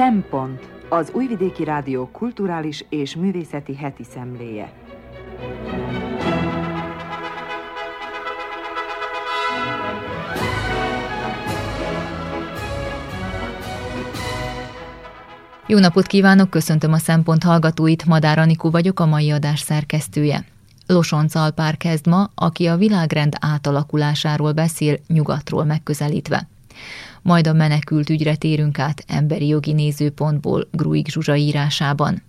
Szempont az Újvidéki Rádió kulturális és művészeti heti szemléje. Jó napot kívánok, köszöntöm a Szempont hallgatóit, Madár Anikó vagyok, a mai adás szerkesztője. Losonc Alpár kezd ma, aki a világrend átalakulásáról beszél nyugatról megközelítve. Majd a menekült ügyre térünk át emberi jogi nézőpontból Gruig Zsuzsa írásában.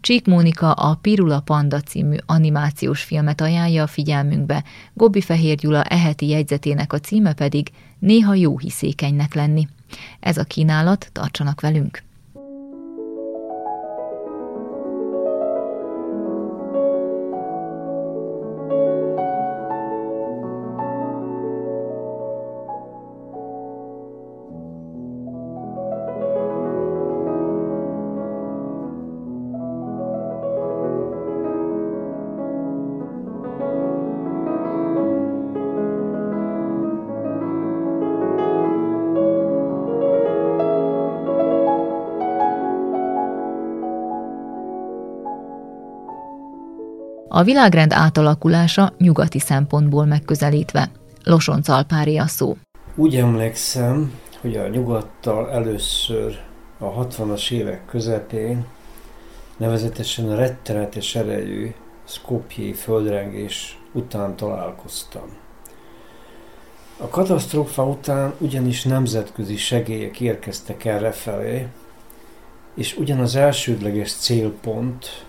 Csík Mónika a Pirula Panda című animációs filmet ajánlja a figyelmünkbe, Gobbi Fehér Gyula eheti jegyzetének a címe pedig Néha jó hiszékenynek lenni. Ez a kínálat, tartsanak velünk! A világrend átalakulása nyugati szempontból megközelítve. Losonc Alpári a szó. Úgy emlékszem, hogy a nyugattal először a 60-as évek közepén, nevezetesen a rettenetes erejű Skopjai földrengés után találkoztam. A katasztrófa után ugyanis nemzetközi segélyek érkeztek errefelé, és ugyanaz elsődleges célpont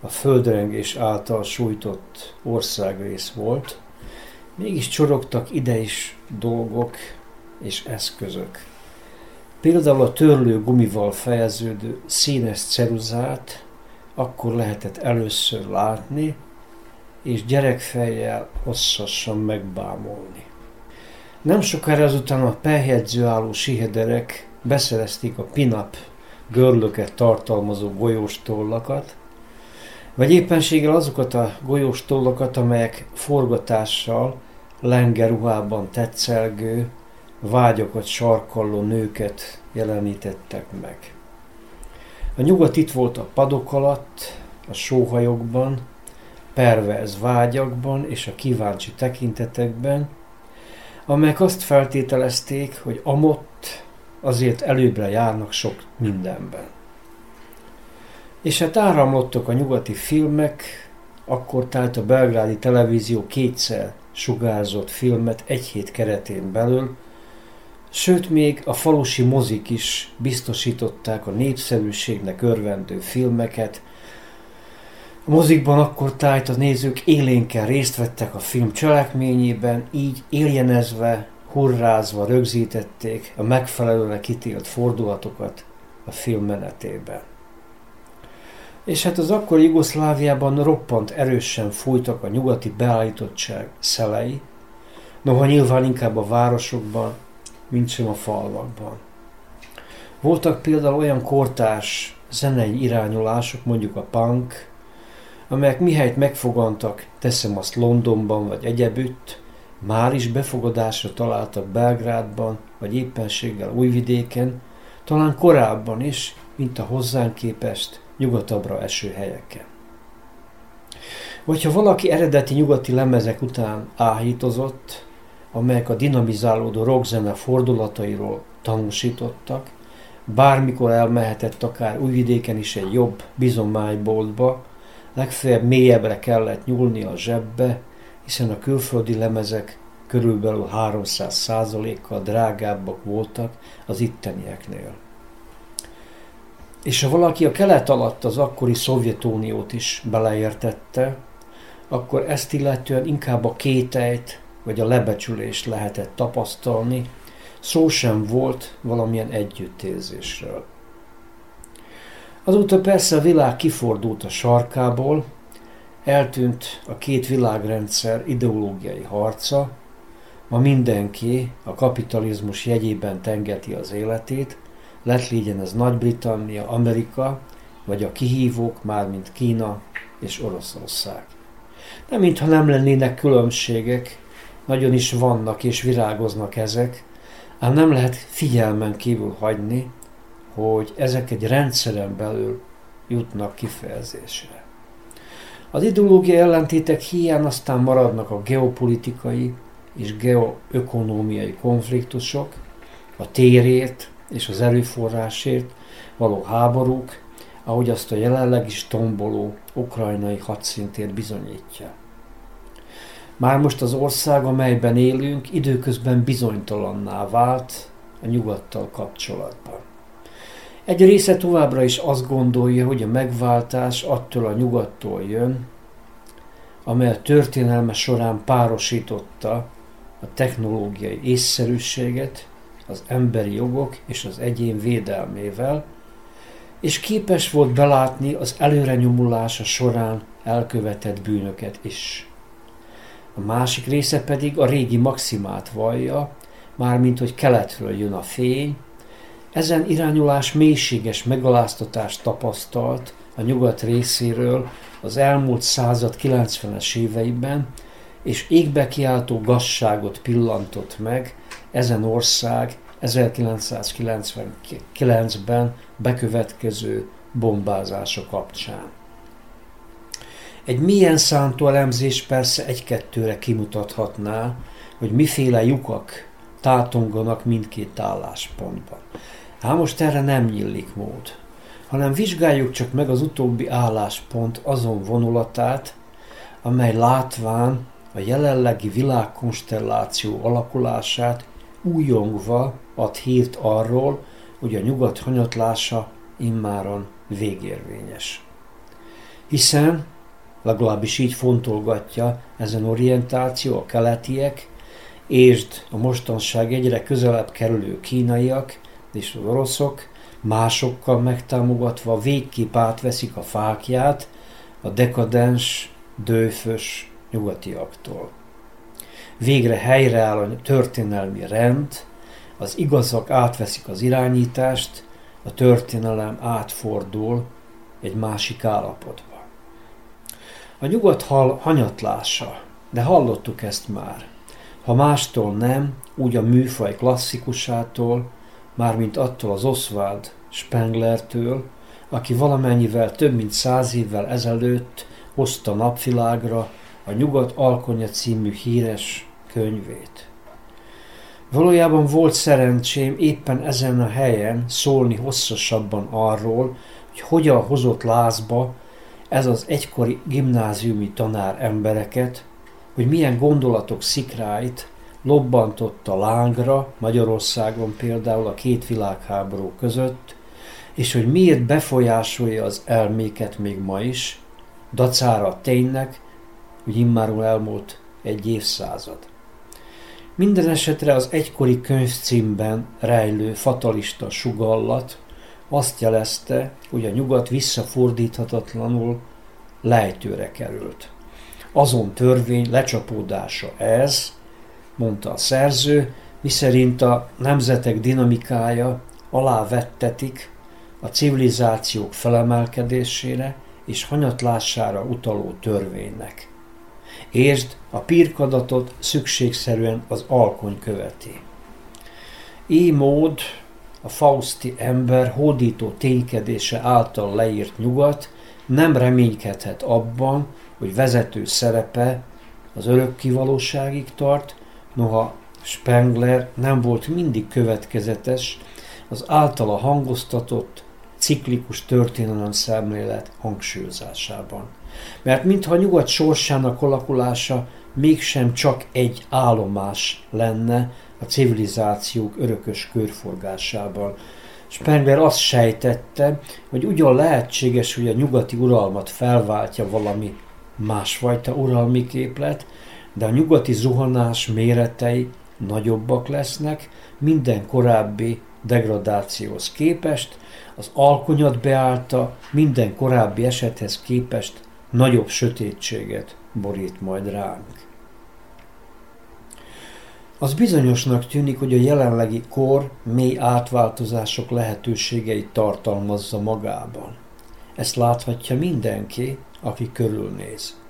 a földrengés által sújtott országrész volt, mégis csorogtak ide is dolgok és eszközök. Például a törlő gumival fejeződő színes ceruzát akkor lehetett először látni, és gyerekfejjel hosszasan megbámolni. Nem sokára azután a perjegyző álló sihederek beszerezték a pinap görlöket tartalmazó golyós vagy éppenséggel azokat a golyós tollakat, amelyek forgatással lengeruhában tetszelgő, vágyakat sarkalló nőket jelenítettek meg. A nyugat itt volt a padok alatt, a sóhajokban, pervez vágyakban és a kíváncsi tekintetekben, amelyek azt feltételezték, hogy amott azért előbbre járnak sok mindenben. És hát áramlottak a nyugati filmek, akkor tehát a belgrádi televízió kétszer sugárzott filmet egy hét keretén belül, sőt még a falusi mozik is biztosították a népszerűségnek örvendő filmeket. A mozikban akkor tájt a nézők élénken részt vettek a film cselekményében, így éljenezve, hurrázva rögzítették a megfelelőnek ítélt fordulatokat a film menetében. És hát az akkori Jugoszláviában roppant erősen fújtak a nyugati beállítottság szelei, noha nyilván inkább a városokban, mint sem a falvakban. Voltak például olyan kortárs zenei irányulások, mondjuk a punk, amelyek mihelyt megfogantak, teszem azt Londonban vagy egyebütt, már is befogadásra találtak Belgrádban, vagy éppenséggel Újvidéken, talán korábban is, mint a hozzánk képest nyugatabbra eső helyeken. Vagy ha valaki eredeti nyugati lemezek után áhítozott, amelyek a dinamizálódó rockzene fordulatairól tanúsítottak, bármikor elmehetett akár újvidéken is egy jobb bizományboltba, legfeljebb mélyebbre kellett nyúlni a zsebbe, hiszen a külföldi lemezek körülbelül 300 kal drágábbak voltak az ittenieknél. És ha valaki a kelet alatt az akkori Szovjetuniót is beleértette, akkor ezt illetően inkább a kételyt vagy a lebecsülést lehetett tapasztalni, szó sem volt valamilyen együttérzésről. Azóta persze a világ kifordult a sarkából, eltűnt a két világrendszer ideológiai harca, ma mindenki a kapitalizmus jegyében tengeti az életét, lett legyen ez Nagy-Britannia, Amerika, vagy a kihívók, mármint Kína és Oroszország. Nem mintha nem lennének különbségek, nagyon is vannak és virágoznak ezek, ám nem lehet figyelmen kívül hagyni, hogy ezek egy rendszeren belül jutnak kifejezésre. Az ideológiai ellentétek hiány aztán maradnak a geopolitikai és geoökonómiai konfliktusok, a térért és az erőforrásért való háborúk, ahogy azt a jelenleg is tomboló ukrajnai hadszintért bizonyítja. Már most az ország, amelyben élünk, időközben bizonytalanná vált a nyugattal kapcsolatban. Egy része továbbra is azt gondolja, hogy a megváltás attól a nyugattól jön, amely a történelme során párosította a technológiai észszerűséget, az emberi jogok és az egyén védelmével, és képes volt belátni az előrenyomulása során elkövetett bűnöket is. A másik része pedig a régi maximát vallja, mármint hogy keletről jön a fény, ezen irányulás mélységes megaláztatást tapasztalt a nyugat részéről az elmúlt század 90-es éveiben, és égbe kiáltó gazságot pillantott meg ezen ország 1999-ben bekövetkező bombázása kapcsán. Egy milyen szántó elemzés persze egy-kettőre kimutathatná, hogy miféle lyukak tátonganak mindkét álláspontban. Ám most erre nem nyillik mód, hanem vizsgáljuk csak meg az utóbbi álláspont azon vonulatát, amely látván a jelenlegi világkonstelláció alakulását újongva ad hírt arról, hogy a nyugat hanyatlása immáron végérvényes. Hiszen, legalábbis így fontolgatja ezen orientáció a keletiek, és a mostanság egyre közelebb kerülő kínaiak és az oroszok, másokkal megtámogatva végképp átveszik a fákját a dekadens, dőfös nyugatiaktól. Végre helyreáll a történelmi rend, az igazak átveszik az irányítást, a történelem átfordul egy másik állapotba. A nyugat hal hanyatlása, de hallottuk ezt már. Ha mástól nem, úgy a műfaj klasszikusától, mármint attól az Oswald Spenglertől, aki valamennyivel több mint száz évvel ezelőtt hozta napvilágra a Nyugat Alkonya című híres könyvét. Valójában volt szerencsém éppen ezen a helyen szólni hosszasabban arról, hogy hogyan hozott lázba ez az egykori gimnáziumi tanár embereket, hogy milyen gondolatok szikráit lobbantott a lángra Magyarországon például a két világháború között, és hogy miért befolyásolja az elméket még ma is, dacára ténynek, hogy immáról elmúlt egy évszázad. Minden esetre az egykori könyvcímben rejlő fatalista sugallat azt jelezte, hogy a nyugat visszafordíthatatlanul lejtőre került. Azon törvény lecsapódása ez, mondta a szerző, miszerint a nemzetek dinamikája alávettetik a civilizációk felemelkedésére és hanyatlására utaló törvénynek. Értsd, a pirkadatot szükségszerűen az alkony követi. Így mód a Fausti ember hódító ténykedése által leírt nyugat nem reménykedhet abban, hogy vezető szerepe az örökki valóságig tart, noha Spengler nem volt mindig következetes az általa hangoztatott ciklikus történelem szemlélet hangsúlyozásában. Mert mintha nyugat sorsának alakulása mégsem csak egy állomás lenne a civilizációk örökös körforgásában. Spengler azt sejtette, hogy ugyan lehetséges, hogy a nyugati uralmat felváltja valami másfajta uralmi képlet, de a nyugati zuhanás méretei nagyobbak lesznek minden korábbi degradációhoz képest, az alkonyat beállta minden korábbi esethez képest nagyobb sötétséget borít majd ránk. Az bizonyosnak tűnik, hogy a jelenlegi kor mély átváltozások lehetőségeit tartalmazza magában. Ezt láthatja mindenki, aki körülnéz.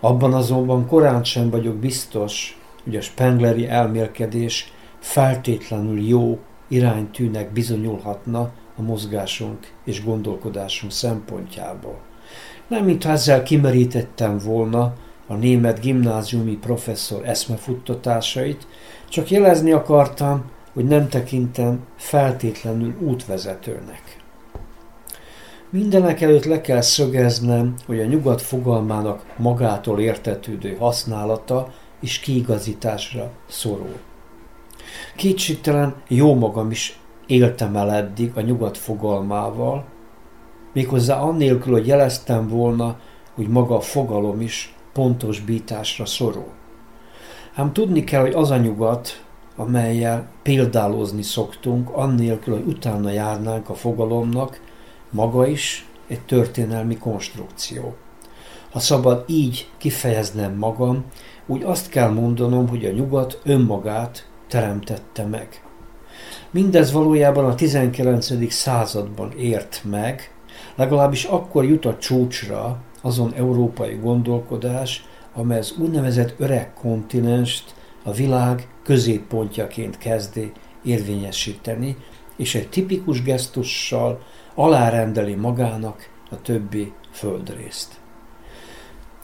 Abban azonban korán sem vagyok biztos, hogy a Spengleri elmélkedés feltétlenül jó iránytűnek bizonyulhatna a mozgásunk és gondolkodásunk szempontjából. Nem, mintha ezzel kimerítettem volna a német gimnáziumi professzor eszmefuttatásait, csak jelezni akartam, hogy nem tekintem feltétlenül útvezetőnek. Mindenek előtt le kell szögeznem, hogy a nyugat fogalmának magától értetődő használata és kiigazításra szorul. Kétségtelen jó magam is éltem el eddig a nyugat fogalmával, méghozzá annélkül, hogy jeleztem volna, hogy maga a fogalom is pontos bításra szorul. Ám tudni kell, hogy az a nyugat, amelyel példálozni szoktunk, annélkül, hogy utána járnánk a fogalomnak, maga is egy történelmi konstrukció. Ha szabad így kifejeznem magam, úgy azt kell mondanom, hogy a nyugat önmagát teremtette meg. Mindez valójában a 19. században ért meg, legalábbis akkor jut a csúcsra azon európai gondolkodás, amely az úgynevezett öreg kontinenst a világ középpontjaként kezdi érvényesíteni, és egy tipikus gesztussal alárendeli magának a többi földrészt.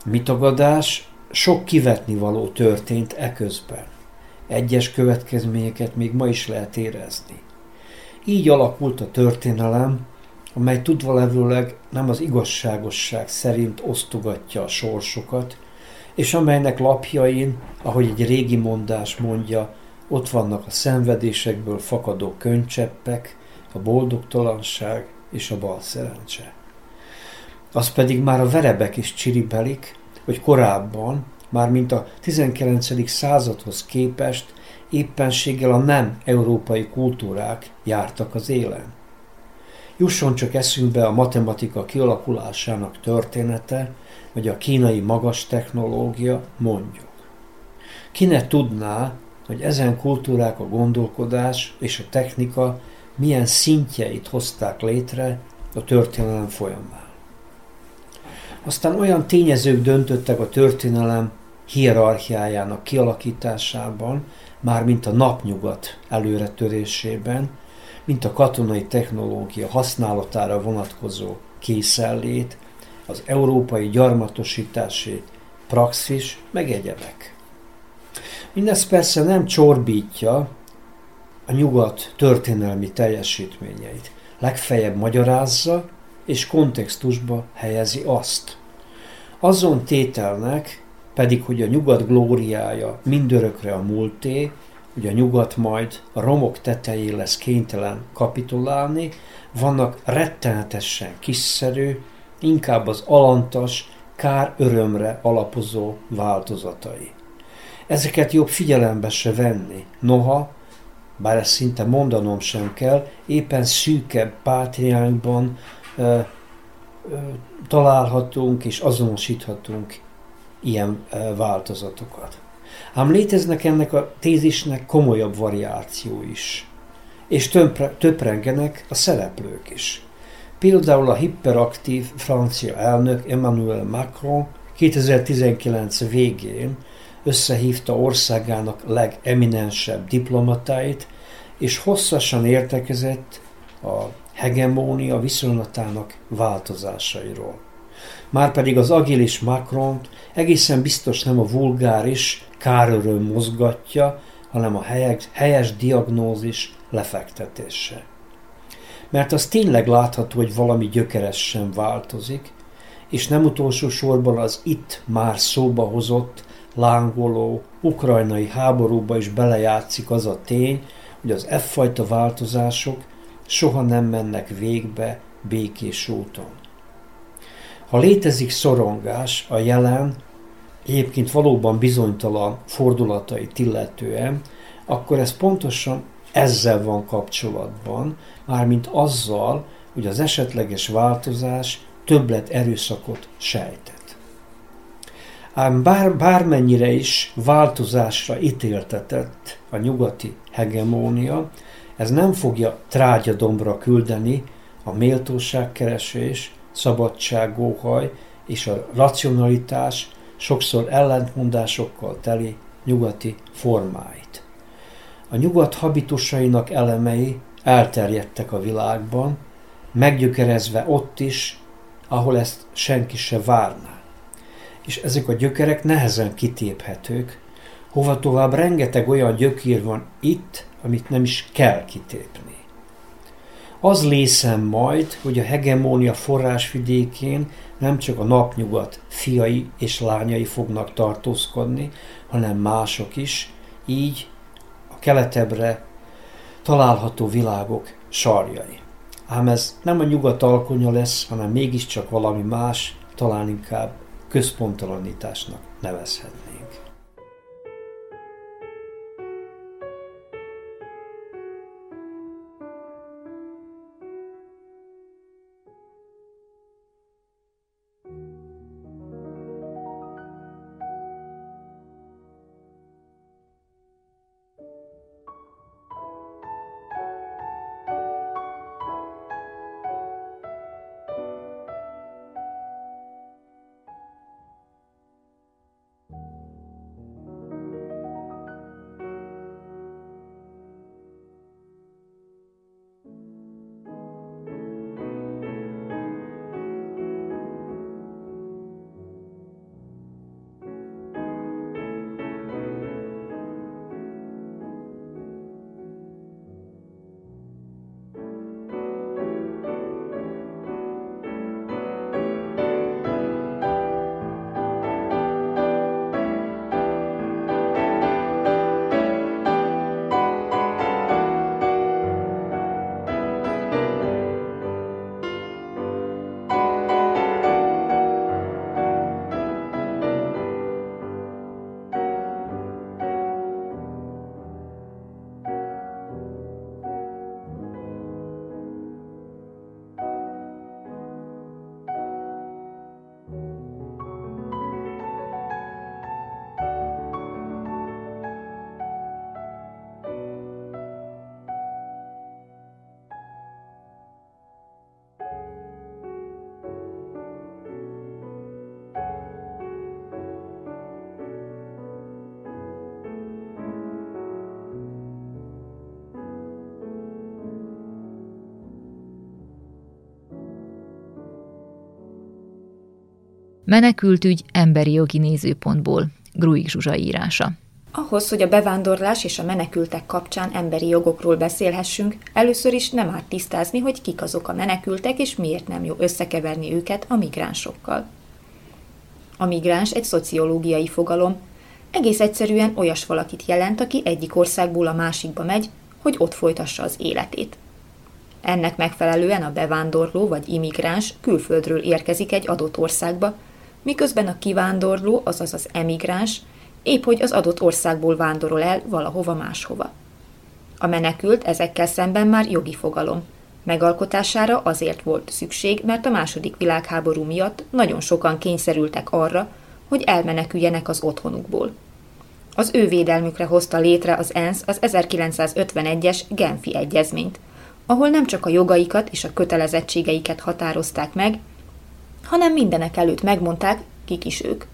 Mitagadás sok kivetni való történt eközben. Egyes következményeket még ma is lehet érezni. Így alakult a történelem, amely tudva levőleg nem az igazságosság szerint osztogatja a sorsokat, és amelynek lapjain, ahogy egy régi mondás mondja, ott vannak a szenvedésekből fakadó könycseppek, a boldogtalanság és a bal szerencse. Az pedig már a verebek is csiribelik, hogy korábban, már mint a 19. századhoz képest éppenséggel a nem európai kultúrák jártak az élen. Jusson csak eszünkbe a matematika kialakulásának története, vagy a kínai magas technológia, mondjuk. Ki ne tudná, hogy ezen kultúrák a gondolkodás és a technika milyen szintjeit hozták létre a történelem folyamán. Aztán olyan tényezők döntöttek a történelem hierarchiájának kialakításában, már mint a napnyugat előretörésében, mint a katonai technológia használatára vonatkozó készellét, az európai gyarmatosítási praxis, meg egyebek. Mindez persze nem csorbítja a nyugat történelmi teljesítményeit. Legfeljebb magyarázza és kontextusba helyezi azt. Azon tételnek pedig, hogy a nyugat glóriája mindörökre a múlté, hogy a nyugat majd a romok tetején lesz kénytelen kapitulálni, vannak rettenetesen kiszerű, inkább az alantas, kár örömre alapozó változatai. Ezeket jobb figyelembe se venni, noha, bár ezt szinte mondanom sem kell, éppen szűkebb pátriánkban ö, ö, találhatunk és azonosíthatunk ilyen ö, változatokat. Ám léteznek ennek a tézisnek komolyabb variáció is, és tömpre, töprengenek a szereplők is. Például a hiperaktív francia elnök Emmanuel Macron 2019 végén összehívta országának legeminensebb diplomatáit, és hosszasan értekezett a hegemónia viszonylatának változásairól. Márpedig az agilis Macron egészen biztos nem a vulgáris káröröm mozgatja, hanem a helyes, helyes diagnózis lefektetése. Mert az tényleg látható, hogy valami gyökeresen változik, és nem utolsó sorban az itt már szóba hozott, lángoló, ukrajnai háborúba is belejátszik az a tény, hogy az e fajta változások soha nem mennek végbe békés úton. Ha létezik szorongás a jelen, egyébként valóban bizonytalan fordulatait illetően, akkor ez pontosan ezzel van kapcsolatban, mármint azzal, hogy az esetleges változás többlet erőszakot sejtett. Ám bár, bármennyire is változásra ítéltetett a nyugati hegemónia, ez nem fogja trágyadombra küldeni a méltóságkeresés, szabadságóhaj és a racionalitás sokszor ellentmondásokkal teli nyugati formáit. A nyugat habitusainak elemei elterjedtek a világban, meggyökerezve ott is, ahol ezt senki se várná. És ezek a gyökerek nehezen kitéphetők, hova tovább rengeteg olyan gyökér van itt, amit nem is kell kitépni. Az lészem majd, hogy a hegemónia forrásvidékén nem csak a napnyugat fiai és lányai fognak tartózkodni, hanem mások is, így a keletebbre található világok sarjai. Ám ez nem a nyugat alkonya lesz, hanem mégiscsak valami más, talán inkább központalanításnak nevezhető. Menekültügy emberi jogi nézőpontból. Gruig Zsuzsa írása. Ahhoz, hogy a bevándorlás és a menekültek kapcsán emberi jogokról beszélhessünk, először is nem árt tisztázni, hogy kik azok a menekültek, és miért nem jó összekeverni őket a migránsokkal. A migráns egy szociológiai fogalom, egész egyszerűen olyas valakit jelent, aki egyik országból a másikba megy, hogy ott folytassa az életét. Ennek megfelelően a bevándorló vagy immigráns külföldről érkezik egy adott országba, miközben a kivándorló, azaz az emigráns, épp hogy az adott országból vándorol el valahova máshova. A menekült ezekkel szemben már jogi fogalom. Megalkotására azért volt szükség, mert a második világháború miatt nagyon sokan kényszerültek arra, hogy elmeneküljenek az otthonukból. Az ő védelmükre hozta létre az ENSZ az 1951-es Genfi egyezményt, ahol nem csak a jogaikat és a kötelezettségeiket határozták meg, hanem mindenek előtt megmondták, kik is ők.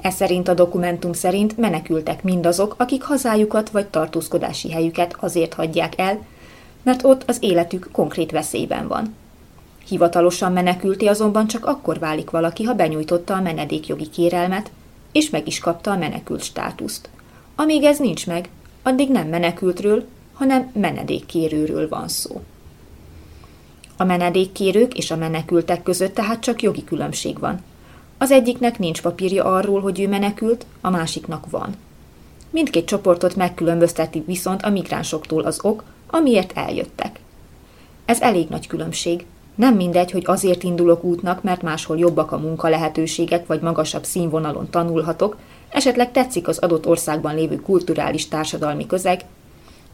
Ez szerint a dokumentum szerint menekültek mindazok, akik hazájukat vagy tartózkodási helyüket azért hagyják el, mert ott az életük konkrét veszélyben van. Hivatalosan menekülti azonban csak akkor válik valaki, ha benyújtotta a menedékjogi kérelmet, és meg is kapta a menekült státuszt. Amíg ez nincs meg, addig nem menekültről, hanem menedékkérőről van szó. A menedékkérők és a menekültek között tehát csak jogi különbség van. Az egyiknek nincs papírja arról, hogy ő menekült, a másiknak van. Mindkét csoportot megkülönbözteti viszont a migránsoktól az ok, amiért eljöttek. Ez elég nagy különbség. Nem mindegy, hogy azért indulok útnak, mert máshol jobbak a munka lehetőségek, vagy magasabb színvonalon tanulhatok, esetleg tetszik az adott országban lévő kulturális társadalmi közeg,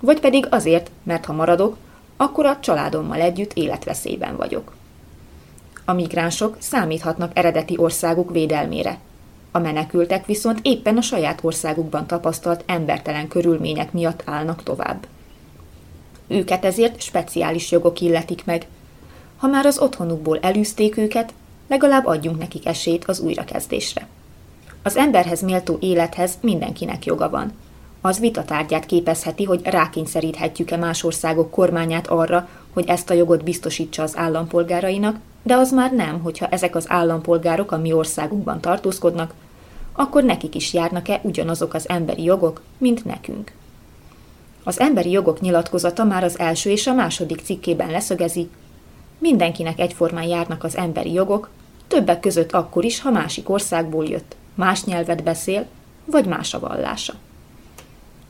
vagy pedig azért, mert ha maradok, akkor a családommal együtt életveszélyben vagyok. A migránsok számíthatnak eredeti országuk védelmére. A menekültek viszont éppen a saját országukban tapasztalt embertelen körülmények miatt állnak tovább. Őket ezért speciális jogok illetik meg. Ha már az otthonukból elűzték őket, legalább adjunk nekik esélyt az újrakezdésre. Az emberhez méltó élethez mindenkinek joga van – Az vitatárgyát képezheti, hogy rákényszeríthetjük-e más országok kormányát arra, hogy ezt a jogot biztosítsa az állampolgárainak, de az már nem, hogyha ezek az állampolgárok a mi országunkban tartózkodnak, akkor nekik is járnak-e ugyanazok az emberi jogok, mint nekünk. Az emberi jogok nyilatkozata már az első és a második cikkében leszögezi, mindenkinek egyformán járnak az emberi jogok, többek között akkor is, ha másik országból jött, más nyelvet beszél, vagy más a vallása.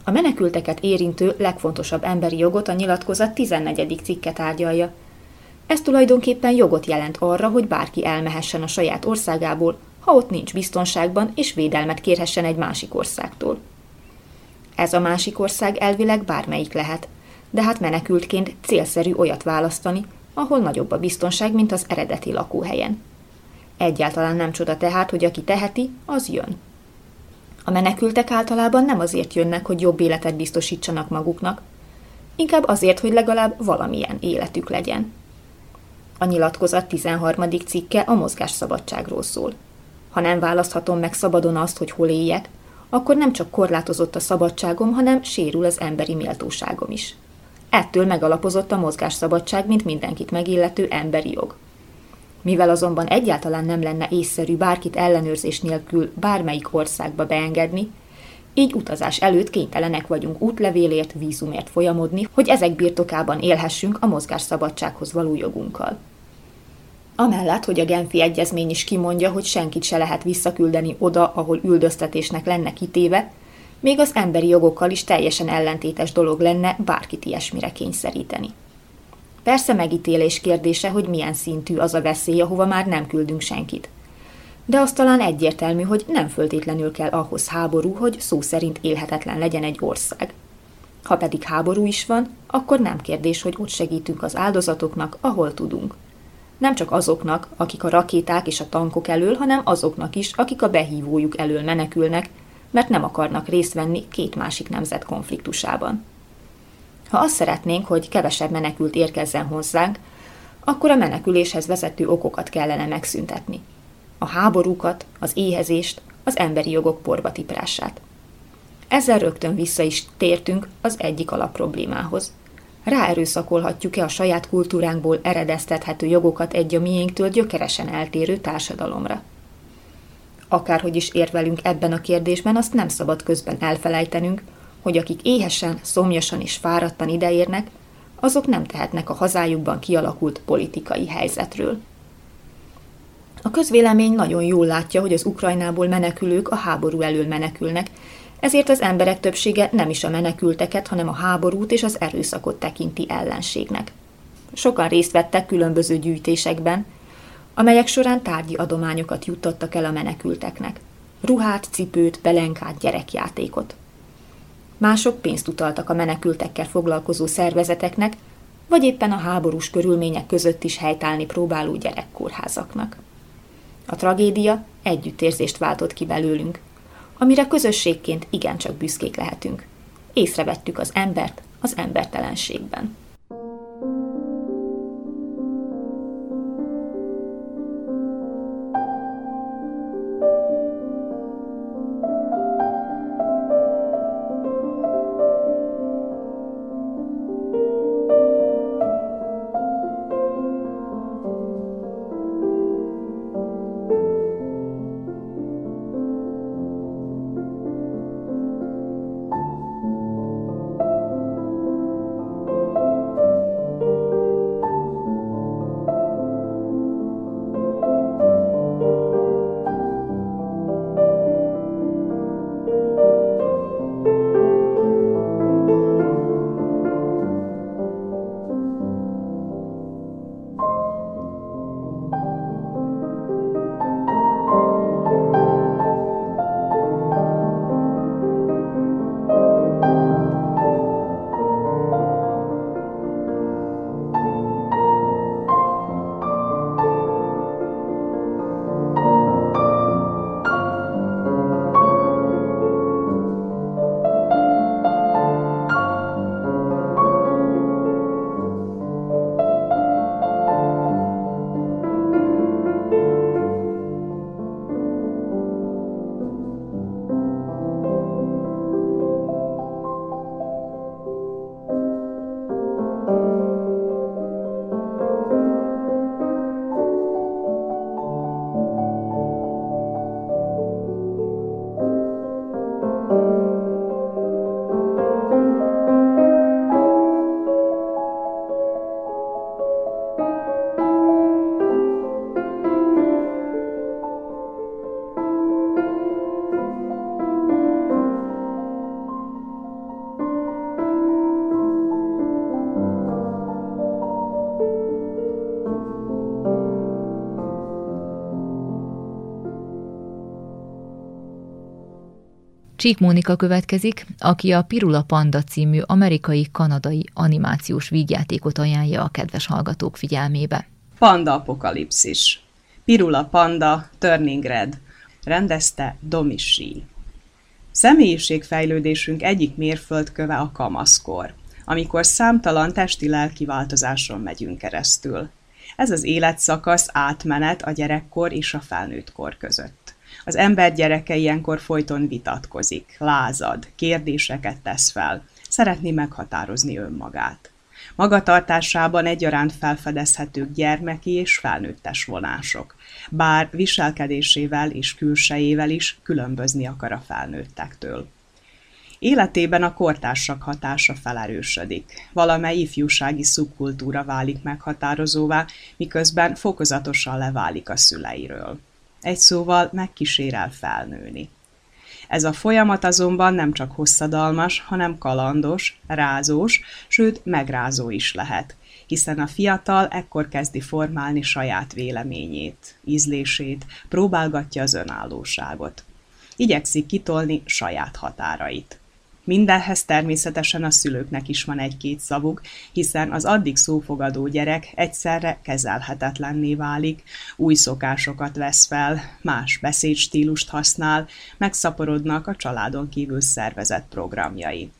A menekülteket érintő legfontosabb emberi jogot a nyilatkozat 14. cikke tárgyalja. Ez tulajdonképpen jogot jelent arra, hogy bárki elmehessen a saját országából, ha ott nincs biztonságban, és védelmet kérhessen egy másik országtól. Ez a másik ország elvileg bármelyik lehet, de hát menekültként célszerű olyat választani, ahol nagyobb a biztonság, mint az eredeti lakóhelyen. Egyáltalán nem csoda tehát, hogy aki teheti, az jön. A menekültek általában nem azért jönnek, hogy jobb életet biztosítsanak maguknak, inkább azért, hogy legalább valamilyen életük legyen. A nyilatkozat 13. cikke a mozgásszabadságról szól. Ha nem választhatom meg szabadon azt, hogy hol éljek, akkor nem csak korlátozott a szabadságom, hanem sérül az emberi méltóságom is. Ettől megalapozott a mozgásszabadság, mint mindenkit megillető emberi jog. Mivel azonban egyáltalán nem lenne észszerű bárkit ellenőrzés nélkül bármelyik országba beengedni, így utazás előtt kénytelenek vagyunk útlevélért, vízumért folyamodni, hogy ezek birtokában élhessünk a mozgásszabadsághoz való jogunkkal. Amellett, hogy a Genfi Egyezmény is kimondja, hogy senkit se lehet visszaküldeni oda, ahol üldöztetésnek lenne kitéve, még az emberi jogokkal is teljesen ellentétes dolog lenne bárkit ilyesmire kényszeríteni. Persze megítélés kérdése, hogy milyen szintű az a veszély, ahova már nem küldünk senkit. De az talán egyértelmű, hogy nem föltétlenül kell ahhoz háború, hogy szó szerint élhetetlen legyen egy ország. Ha pedig háború is van, akkor nem kérdés, hogy ott segítünk az áldozatoknak, ahol tudunk. Nem csak azoknak, akik a rakéták és a tankok elől, hanem azoknak is, akik a behívójuk elől menekülnek, mert nem akarnak részt venni két másik nemzet konfliktusában. Ha azt szeretnénk, hogy kevesebb menekült érkezzen hozzánk, akkor a meneküléshez vezető okokat kellene megszüntetni. A háborúkat, az éhezést, az emberi jogok porvatiprását. Ezzel rögtön vissza is tértünk az egyik alapproblémához. Ráerőszakolhatjuk-e a saját kultúránkból eredeztethető jogokat egy a miénktől gyökeresen eltérő társadalomra? Akárhogy is érvelünk ebben a kérdésben, azt nem szabad közben elfelejtenünk, hogy akik éhesen, szomjasan és fáradtan ideérnek, azok nem tehetnek a hazájukban kialakult politikai helyzetről. A közvélemény nagyon jól látja, hogy az Ukrajnából menekülők a háború elől menekülnek, ezért az emberek többsége nem is a menekülteket, hanem a háborút és az erőszakot tekinti ellenségnek. Sokan részt vettek különböző gyűjtésekben, amelyek során tárgyi adományokat juttattak el a menekülteknek. Ruhát, cipőt, belenkát, gyerekjátékot. Mások pénzt utaltak a menekültekkel foglalkozó szervezeteknek, vagy éppen a háborús körülmények között is helytállni próbáló gyerekkórházaknak. A tragédia együttérzést váltott ki belőlünk, amire közösségként igencsak büszkék lehetünk. Észrevettük az embert az embertelenségben. Csík Mónika következik, aki a Pirula Panda című amerikai-kanadai animációs vígjátékot ajánlja a kedves hallgatók figyelmébe. Panda apokalipszis. Pirula Panda, Turning Red. Rendezte Domisi. Személyiségfejlődésünk egyik mérföldköve a kamaszkor, amikor számtalan testi-lelki változáson megyünk keresztül. Ez az életszakasz átmenet a gyerekkor és a felnőttkor között. Az ember gyereke ilyenkor folyton vitatkozik, lázad, kérdéseket tesz fel, szeretné meghatározni önmagát. Magatartásában egyaránt felfedezhetők gyermeki és felnőttes vonások, bár viselkedésével és külsejével is különbözni akar a felnőttektől. Életében a kortársak hatása felerősödik. Valamely ifjúsági szubkultúra válik meghatározóvá, miközben fokozatosan leválik a szüleiről. Egy szóval megkísérel felnőni. Ez a folyamat azonban nem csak hosszadalmas, hanem kalandos, rázós, sőt megrázó is lehet, hiszen a fiatal ekkor kezdi formálni saját véleményét, ízlését, próbálgatja az önállóságot. Igyekszik kitolni saját határait. Mindenhez természetesen a szülőknek is van egy-két szavuk, hiszen az addig szófogadó gyerek egyszerre kezelhetetlenné válik, új szokásokat vesz fel, más beszédstílust használ, megszaporodnak a családon kívül szervezett programjai.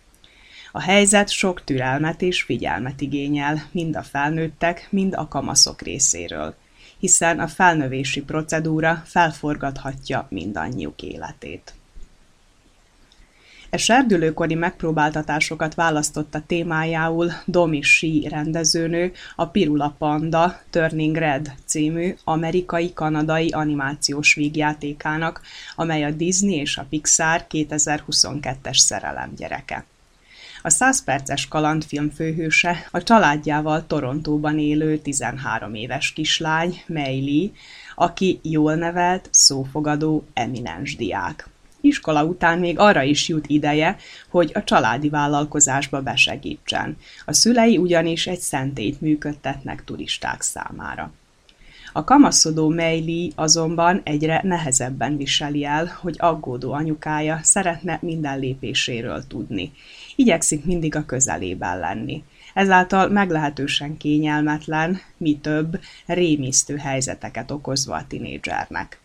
A helyzet sok türelmet és figyelmet igényel, mind a felnőttek, mind a kamaszok részéről, hiszen a felnövési procedúra felforgathatja mindannyiuk életét. E serdülőkori megpróbáltatásokat választotta témájául Domi Shi rendezőnő a Pirula Panda Turning Red című amerikai-kanadai animációs vígjátékának, amely a Disney és a Pixar 2022-es szerelem gyereke. A 100 perces kalandfilm főhőse a családjával Torontóban élő 13 éves kislány, Meili, aki jól nevelt, szófogadó, eminens diák iskola után még arra is jut ideje, hogy a családi vállalkozásba besegítsen. A szülei ugyanis egy szentét működtetnek turisták számára. A kamaszodó Meili azonban egyre nehezebben viseli el, hogy aggódó anyukája szeretne minden lépéséről tudni. Igyekszik mindig a közelében lenni. Ezáltal meglehetősen kényelmetlen, mi több, rémisztő helyzeteket okozva a tinédzsernek.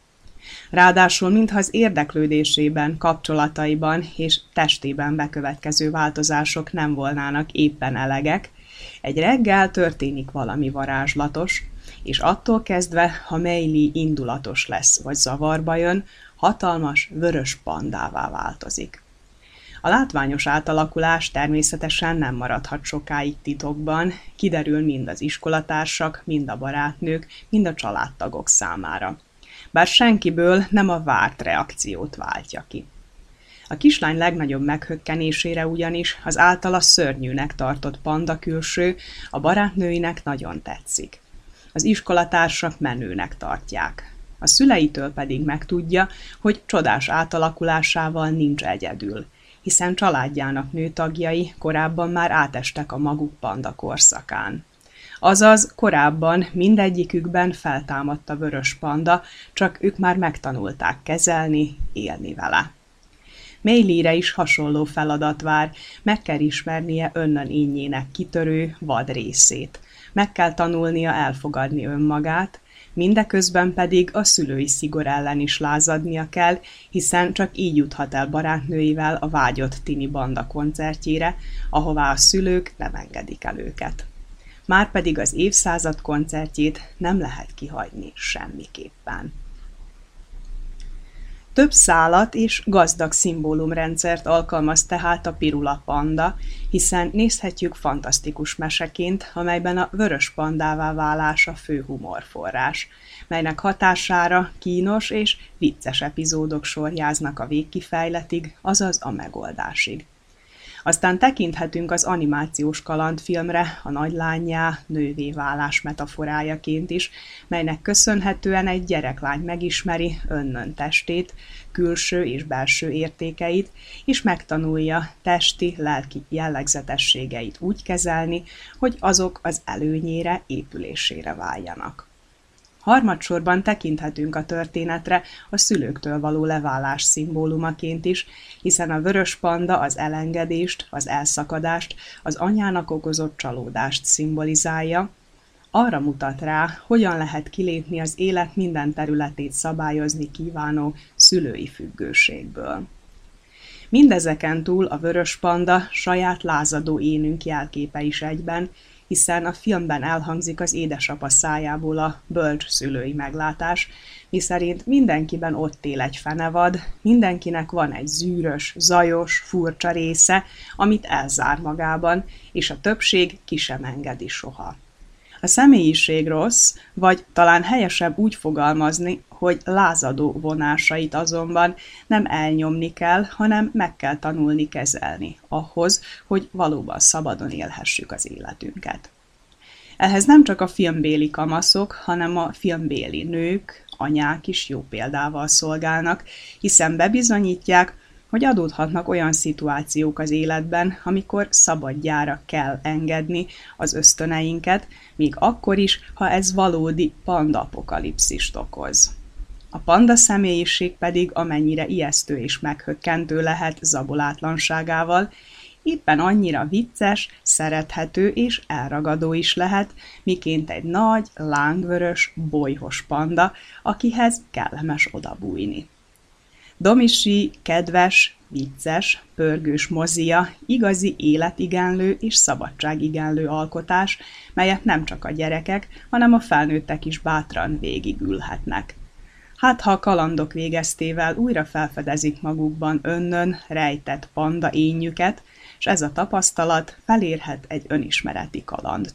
Ráadásul mintha az érdeklődésében, kapcsolataiban és testében bekövetkező változások nem volnának éppen elegek, egy reggel történik valami varázslatos, és attól kezdve, ha Meili indulatos lesz vagy zavarba jön, hatalmas, vörös pandává változik. A látványos átalakulás természetesen nem maradhat sokáig titokban, kiderül mind az iskolatársak, mind a barátnők, mind a családtagok számára bár senkiből nem a várt reakciót váltja ki. A kislány legnagyobb meghökkenésére ugyanis az általa szörnyűnek tartott panda külső a barátnőinek nagyon tetszik. Az iskolatársak menőnek tartják. A szüleitől pedig megtudja, hogy csodás átalakulásával nincs egyedül, hiszen családjának nőtagjai korábban már átestek a maguk panda korszakán. Azaz korábban mindegyikükben feltámadt a vörös panda, csak ők már megtanulták kezelni, élni vele. Mélire is hasonló feladat vár, meg kell ismernie önnön ínyének kitörő, vad részét. Meg kell tanulnia elfogadni önmagát, mindeközben pedig a szülői szigor ellen is lázadnia kell, hiszen csak így juthat el barátnőivel a vágyott Tini Banda koncertjére, ahová a szülők nem engedik el őket márpedig az évszázad koncertjét nem lehet kihagyni semmiképpen. Több szálat és gazdag szimbólumrendszert alkalmaz tehát a Pirula Panda, hiszen nézhetjük fantasztikus meseként, amelyben a vörös pandává válása fő humorforrás, melynek hatására kínos és vicces epizódok sorjáznak a végkifejletig, azaz a megoldásig. Aztán tekinthetünk az animációs kalandfilmre, a nagylányá, nővé válás metaforájaként is, melynek köszönhetően egy gyereklány megismeri önnön testét, külső és belső értékeit, és megtanulja testi, lelki jellegzetességeit úgy kezelni, hogy azok az előnyére, épülésére váljanak. Harmadsorban tekinthetünk a történetre a szülőktől való leválás szimbólumaként is, hiszen a vörös panda az elengedést, az elszakadást, az anyának okozott csalódást szimbolizálja, arra mutat rá, hogyan lehet kilépni az élet minden területét szabályozni kívánó szülői függőségből. Mindezeken túl a vörös panda saját lázadó énünk jelképe is egyben, hiszen a filmben elhangzik az édesapa szájából a bölcs szülői meglátás, miszerint mindenkiben ott él egy fenevad, mindenkinek van egy zűrös, zajos, furcsa része, amit elzár magában, és a többség ki sem engedi soha. A személyiség rossz, vagy talán helyesebb úgy fogalmazni, hogy lázadó vonásait azonban nem elnyomni kell, hanem meg kell tanulni kezelni, ahhoz, hogy valóban szabadon élhessük az életünket. Ehhez nem csak a filmbéli kamaszok, hanem a filmbéli nők, anyák is jó példával szolgálnak, hiszen bebizonyítják, hogy adódhatnak olyan szituációk az életben, amikor szabadjára kell engedni az ösztöneinket, még akkor is, ha ez valódi pandapokalipszist okoz. A panda személyiség pedig amennyire ijesztő és meghökkentő lehet zabolátlanságával, éppen annyira vicces, szerethető és elragadó is lehet, miként egy nagy, lángvörös, bolyhos panda, akihez kellemes odabújni. Domisi, kedves, vicces, pörgős mozia, igazi életigenlő és szabadságigenlő alkotás, melyet nem csak a gyerekek, hanem a felnőttek is bátran végigülhetnek. Hát, ha a kalandok végeztével újra felfedezik magukban önnön rejtett panda ényüket, és ez a tapasztalat felérhet egy önismereti kaland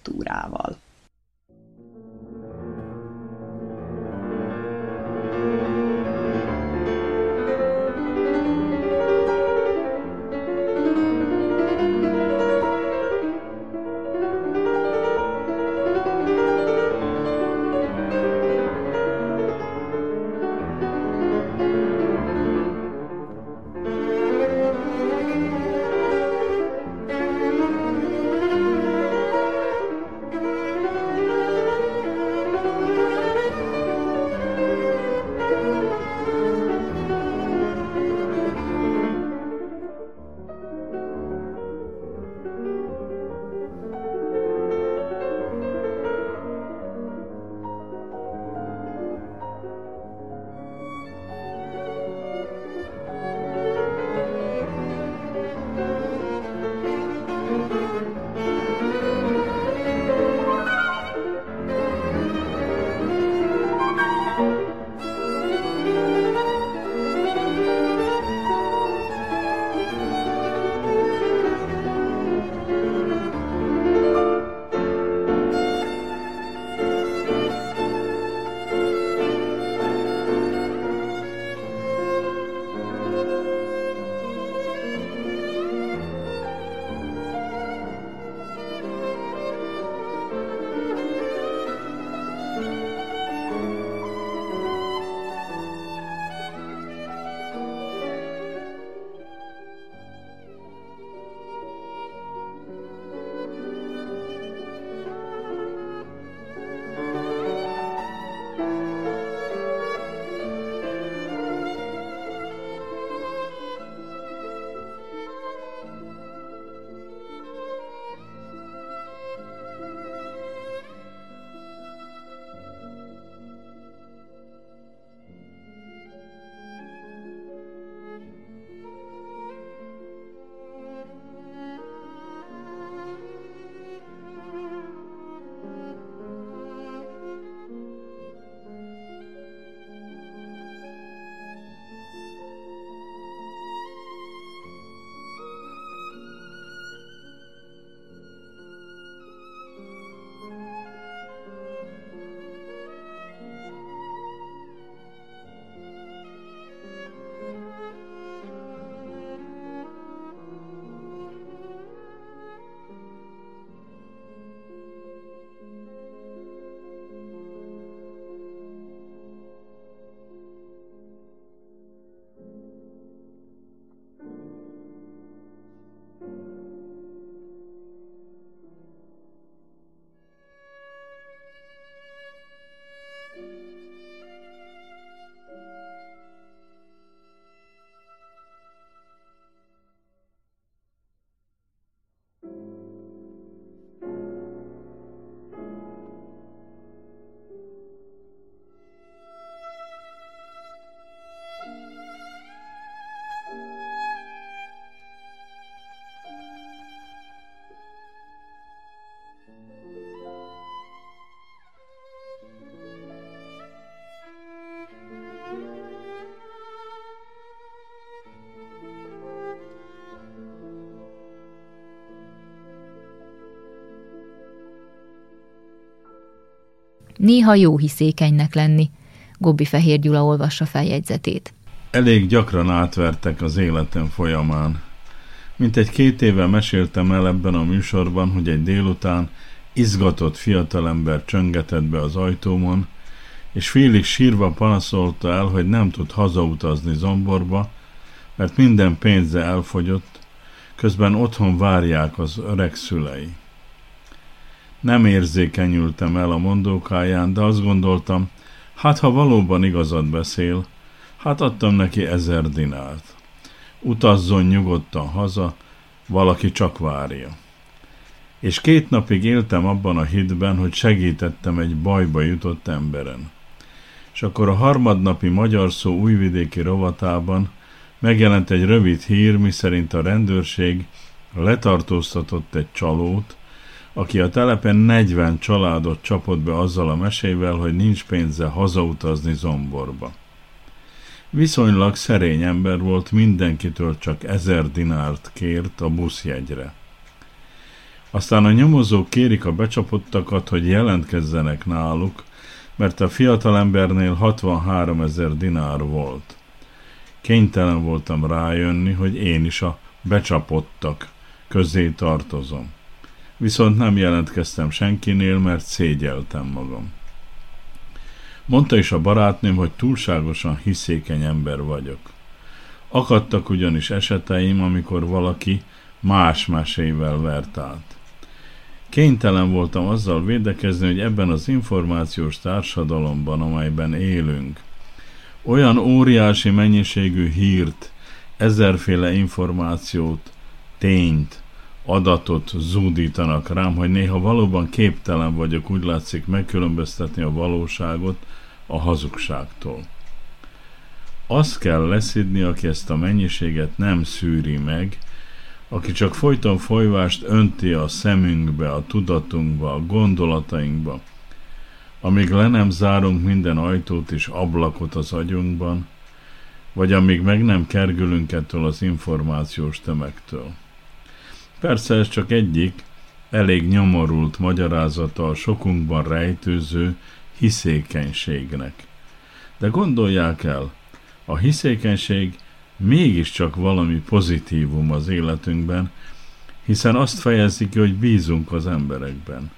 Néha jó hiszékenynek lenni. Gobbi Fehér Gyula olvassa feljegyzetét. Elég gyakran átvertek az életem folyamán. Mint egy két éve meséltem el ebben a műsorban, hogy egy délután izgatott fiatalember csöngetett be az ajtómon, és félig sírva panaszolta el, hogy nem tud hazautazni Zomborba, mert minden pénze elfogyott, közben otthon várják az öreg szülei. Nem érzékenyültem el a mondókáján, de azt gondoltam, hát ha valóban igazat beszél, hát adtam neki ezer dinárt. Utazzon nyugodtan haza, valaki csak várja. És két napig éltem abban a hitben, hogy segítettem egy bajba jutott emberen. És akkor a harmadnapi magyar szó újvidéki rovatában megjelent egy rövid hír, miszerint a rendőrség letartóztatott egy csalót, aki a telepen 40 családot csapott be azzal a mesével, hogy nincs pénze hazautazni Zomborba. Viszonylag szerény ember volt, mindenkitől csak ezer dinárt kért a buszjegyre. Aztán a nyomozók kérik a becsapottakat, hogy jelentkezzenek náluk, mert a fiatalembernél 63 ezer dinár volt. Kénytelen voltam rájönni, hogy én is a becsapottak közé tartozom. Viszont nem jelentkeztem senkinél, mert szégyeltem magam. Mondta is a barátnőm, hogy túlságosan hiszékeny ember vagyok. Akadtak ugyanis eseteim, amikor valaki más mesével vert át. Kénytelen voltam azzal védekezni, hogy ebben az információs társadalomban, amelyben élünk, olyan óriási mennyiségű hírt, ezerféle információt, tényt, adatot zúdítanak rám, hogy néha valóban képtelen vagyok, úgy látszik megkülönböztetni a valóságot a hazugságtól. Azt kell leszidni, aki ezt a mennyiséget nem szűri meg, aki csak folyton folyvást önti a szemünkbe, a tudatunkba, a gondolatainkba, amíg le nem zárunk minden ajtót és ablakot az agyunkban, vagy amíg meg nem kergülünk ettől az információs tömegtől. Persze ez csak egyik, elég nyomorult magyarázata a sokunkban rejtőző hiszékenységnek. De gondolják el, a hiszékenység mégiscsak valami pozitívum az életünkben, hiszen azt fejezi ki, hogy bízunk az emberekben.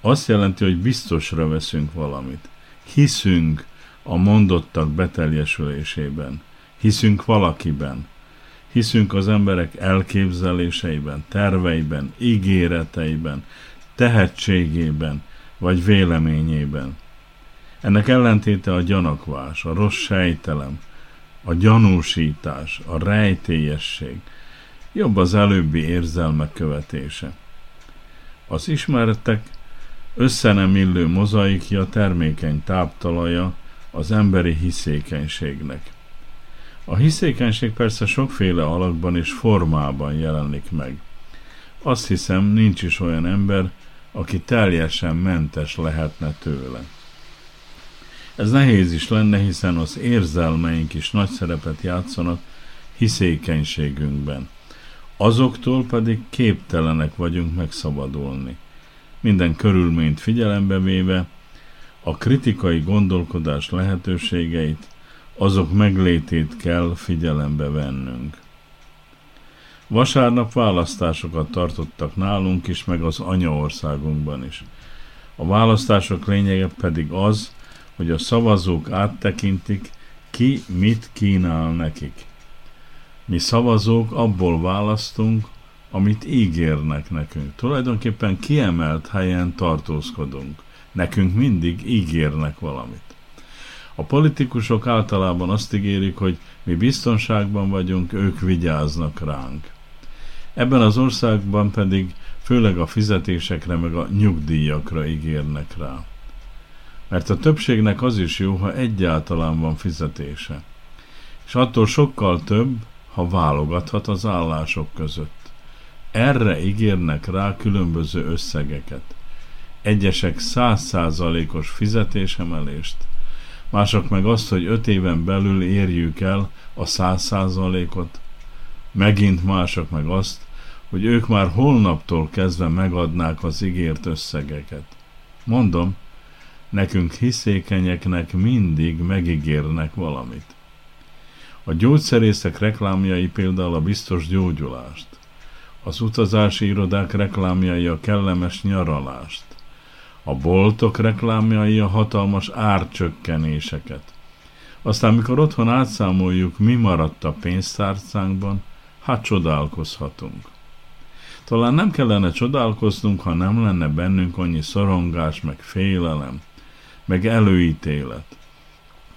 Azt jelenti, hogy biztosra veszünk valamit. Hiszünk a mondottak beteljesülésében. Hiszünk valakiben. Hiszünk az emberek elképzeléseiben, terveiben, ígéreteiben, tehetségében vagy véleményében. Ennek ellentéte a gyanakvás, a rossz sejtelem, a gyanúsítás, a rejtélyesség, jobb az előbbi érzelmek követése. Az ismeretek össze illő mozaikja termékeny táptalaja az emberi hiszékenységnek. A hiszékenység persze sokféle alakban és formában jelenik meg. Azt hiszem, nincs is olyan ember, aki teljesen mentes lehetne tőle. Ez nehéz is lenne, hiszen az érzelmeink is nagy szerepet játszanak hiszékenységünkben. Azoktól pedig képtelenek vagyunk megszabadulni. Minden körülményt figyelembe véve, a kritikai gondolkodás lehetőségeit, azok meglétét kell figyelembe vennünk. Vasárnap választásokat tartottak nálunk is, meg az anyaországunkban is. A választások lényege pedig az, hogy a szavazók áttekintik, ki mit kínál nekik. Mi szavazók abból választunk, amit ígérnek nekünk. Tulajdonképpen kiemelt helyen tartózkodunk. Nekünk mindig ígérnek valamit. A politikusok általában azt ígérik, hogy mi biztonságban vagyunk, ők vigyáznak ránk. Ebben az országban pedig főleg a fizetésekre meg a nyugdíjakra ígérnek rá mert a többségnek az is jó, ha egyáltalán van fizetése. És attól sokkal több, ha válogathat az állások között. Erre ígérnek rá különböző összegeket. Egyesek százszázalékos fizetésemelést, mások meg azt, hogy öt éven belül érjük el a száz százalékot, megint mások meg azt, hogy ők már holnaptól kezdve megadnák az ígért összegeket. Mondom, nekünk hiszékenyeknek mindig megígérnek valamit. A gyógyszerészek reklámjai például a biztos gyógyulást, az utazási irodák reklámjai a kellemes nyaralást, a boltok reklámjai a hatalmas árcsökkenéseket. Aztán, mikor otthon átszámoljuk, mi maradt a pénztárcánkban, hát csodálkozhatunk. Talán nem kellene csodálkoznunk, ha nem lenne bennünk annyi szorongás, meg félelem, meg előítélet.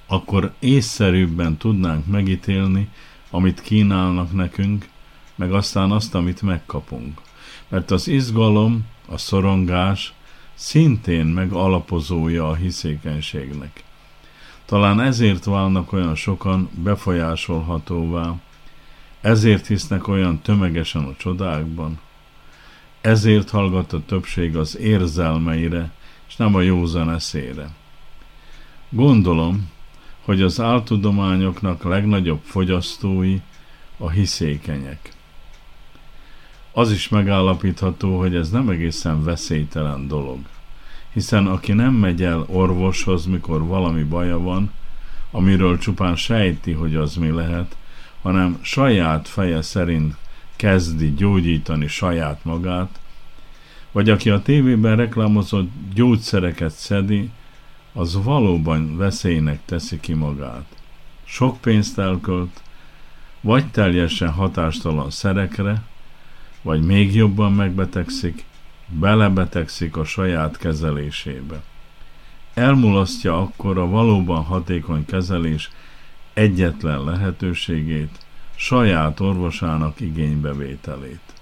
Akkor észszerűbben tudnánk megítélni, amit kínálnak nekünk, meg aztán azt, amit megkapunk. Mert az izgalom, a szorongás szintén megalapozója a hiszékenységnek. Talán ezért válnak olyan sokan befolyásolhatóvá, ezért hisznek olyan tömegesen a csodákban, ezért hallgat a többség az érzelmeire, és nem a józan eszére. Gondolom, hogy az áltudományoknak legnagyobb fogyasztói a hiszékenyek. Az is megállapítható, hogy ez nem egészen veszélytelen dolog, hiszen aki nem megy el orvoshoz, mikor valami baja van, amiről csupán sejti, hogy az mi lehet, hanem saját feje szerint kezdi gyógyítani saját magát, vagy aki a tévében reklámozott gyógyszereket szedi, az valóban veszélynek teszi ki magát. Sok pénzt elkölt, vagy teljesen hatástalan szerekre, vagy még jobban megbetegszik, belebetegszik a saját kezelésébe. Elmulasztja akkor a valóban hatékony kezelés egyetlen lehetőségét, saját orvosának igénybevételét.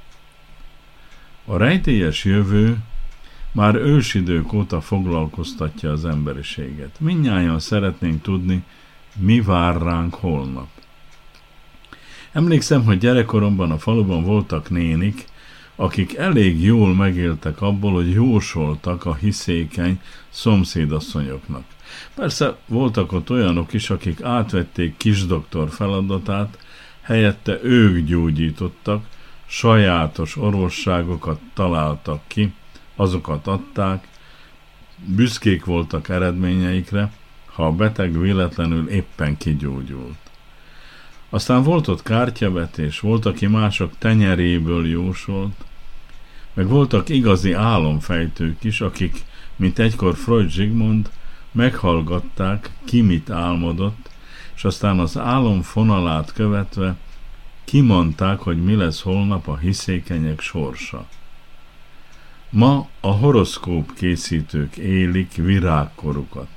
A rejtélyes jövő már ősidők óta foglalkoztatja az emberiséget. Minnyáján szeretnénk tudni, mi vár ránk holnap. Emlékszem, hogy gyerekkoromban a faluban voltak nénik, akik elég jól megéltek abból, hogy jósoltak a hiszékeny szomszédasszonyoknak. Persze voltak ott olyanok is, akik átvették kisdoktor feladatát, helyette ők gyógyítottak, sajátos orvosságokat találtak ki, azokat adták, büszkék voltak eredményeikre, ha a beteg véletlenül éppen kigyógyult. Aztán volt ott kártyavetés, volt, aki mások tenyeréből jósolt, meg voltak igazi álomfejtők is, akik, mint egykor Freud Zsigmond, meghallgatták, ki mit álmodott, és aztán az álom fonalát követve kimondták, hogy mi lesz holnap a hiszékenyek sorsa. Ma a horoszkóp készítők élik virágkorukat.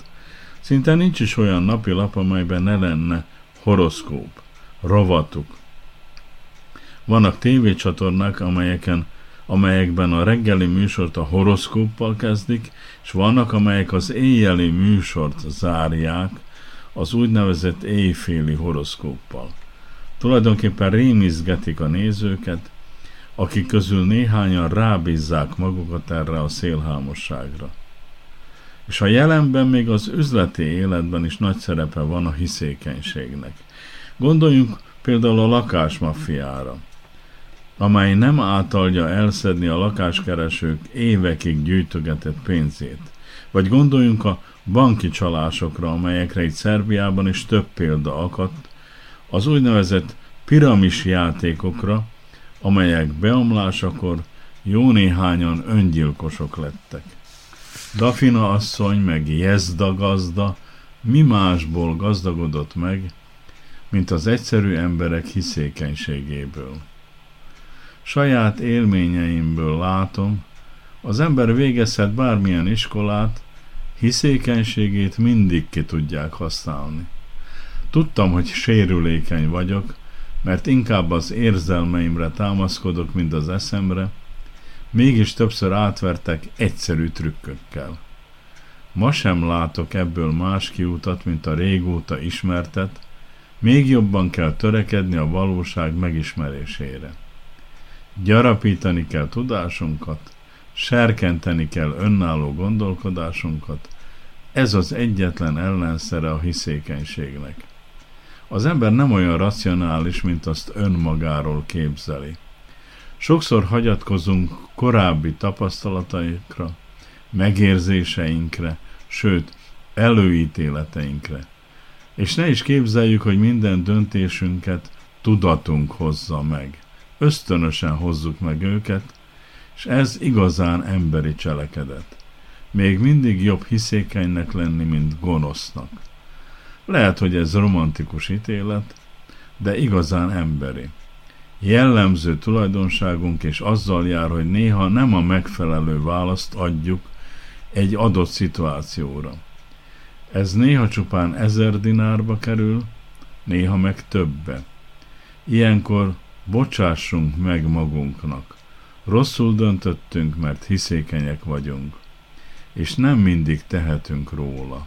Szinte nincs is olyan napilap, amelyben ne lenne horoszkóp, rovatuk. Vannak tévécsatornák, amelyeken amelyekben a reggeli műsort a horoszkóppal kezdik, és vannak, amelyek az éjjeli műsort zárják az úgynevezett éjféli horoszkóppal. Tulajdonképpen rémizgetik a nézőket, akik közül néhányan rábízzák magukat erre a szélhámosságra. És a jelenben még az üzleti életben is nagy szerepe van a hiszékenységnek. Gondoljunk például a lakásmaffiára, amely nem átalja elszedni a lakáskeresők évekig gyűjtögetett pénzét. Vagy gondoljunk a banki csalásokra, amelyekre itt Szerbiában is több példa akadt, az úgynevezett piramis játékokra, amelyek beomlásakor jó néhányan öngyilkosok lettek. Dafina asszony meg Jezda gazda mi másból gazdagodott meg, mint az egyszerű emberek hiszékenységéből. Saját élményeimből látom, az ember végezhet bármilyen iskolát, hiszékenységét mindig ki tudják használni. Tudtam, hogy sérülékeny vagyok, mert inkább az érzelmeimre támaszkodok, mint az eszemre, mégis többször átvertek egyszerű trükkökkel. Ma sem látok ebből más kiutat, mint a régóta ismertet, még jobban kell törekedni a valóság megismerésére. Gyarapítani kell tudásunkat, serkenteni kell önálló gondolkodásunkat, ez az egyetlen ellenszere a hiszékenységnek. Az ember nem olyan racionális, mint azt önmagáról képzeli. Sokszor hagyatkozunk korábbi tapasztalataikra, megérzéseinkre, sőt, előítéleteinkre. És ne is képzeljük, hogy minden döntésünket tudatunk hozza meg. Ösztönösen hozzuk meg őket, és ez igazán emberi cselekedet. Még mindig jobb hiszékenynek lenni, mint gonosznak. Lehet, hogy ez romantikus ítélet, de igazán emberi. Jellemző tulajdonságunk és azzal jár, hogy néha nem a megfelelő választ adjuk egy adott szituációra. Ez néha csupán ezer dinárba kerül, néha meg többe. Ilyenkor bocsássunk meg magunknak. Rosszul döntöttünk, mert hiszékenyek vagyunk, és nem mindig tehetünk róla.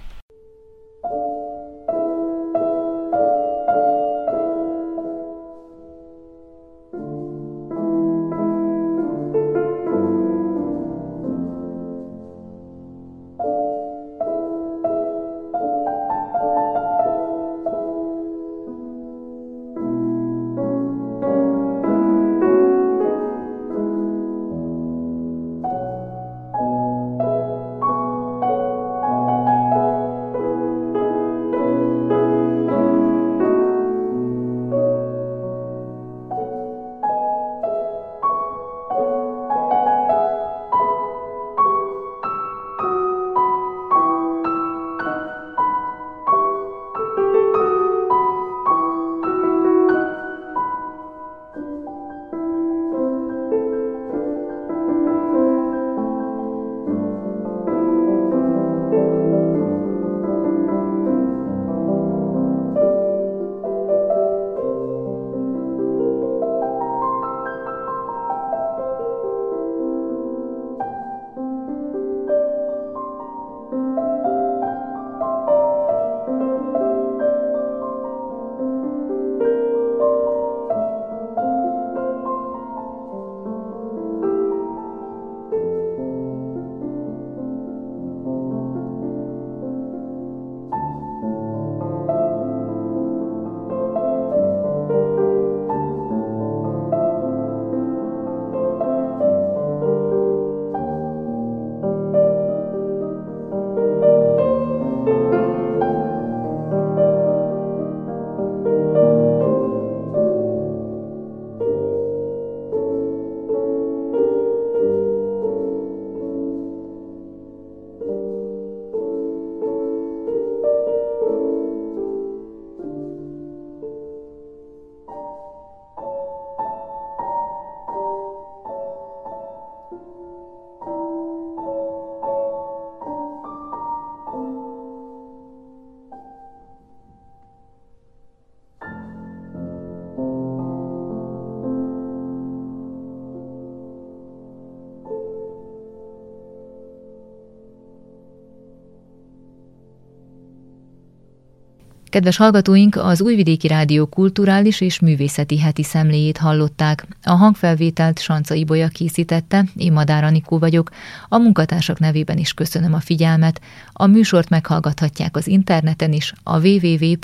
Kedves hallgatóink, az Újvidéki Rádió kulturális és művészeti heti szemléjét hallották. A hangfelvételt Sanca Ibolya készítette, én Madár Anikó vagyok. A munkatársak nevében is köszönöm a figyelmet. A műsort meghallgathatják az interneten is, a www.rtv.rs.hu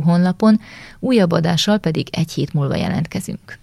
honlapon, újabb adással pedig egy hét múlva jelentkezünk.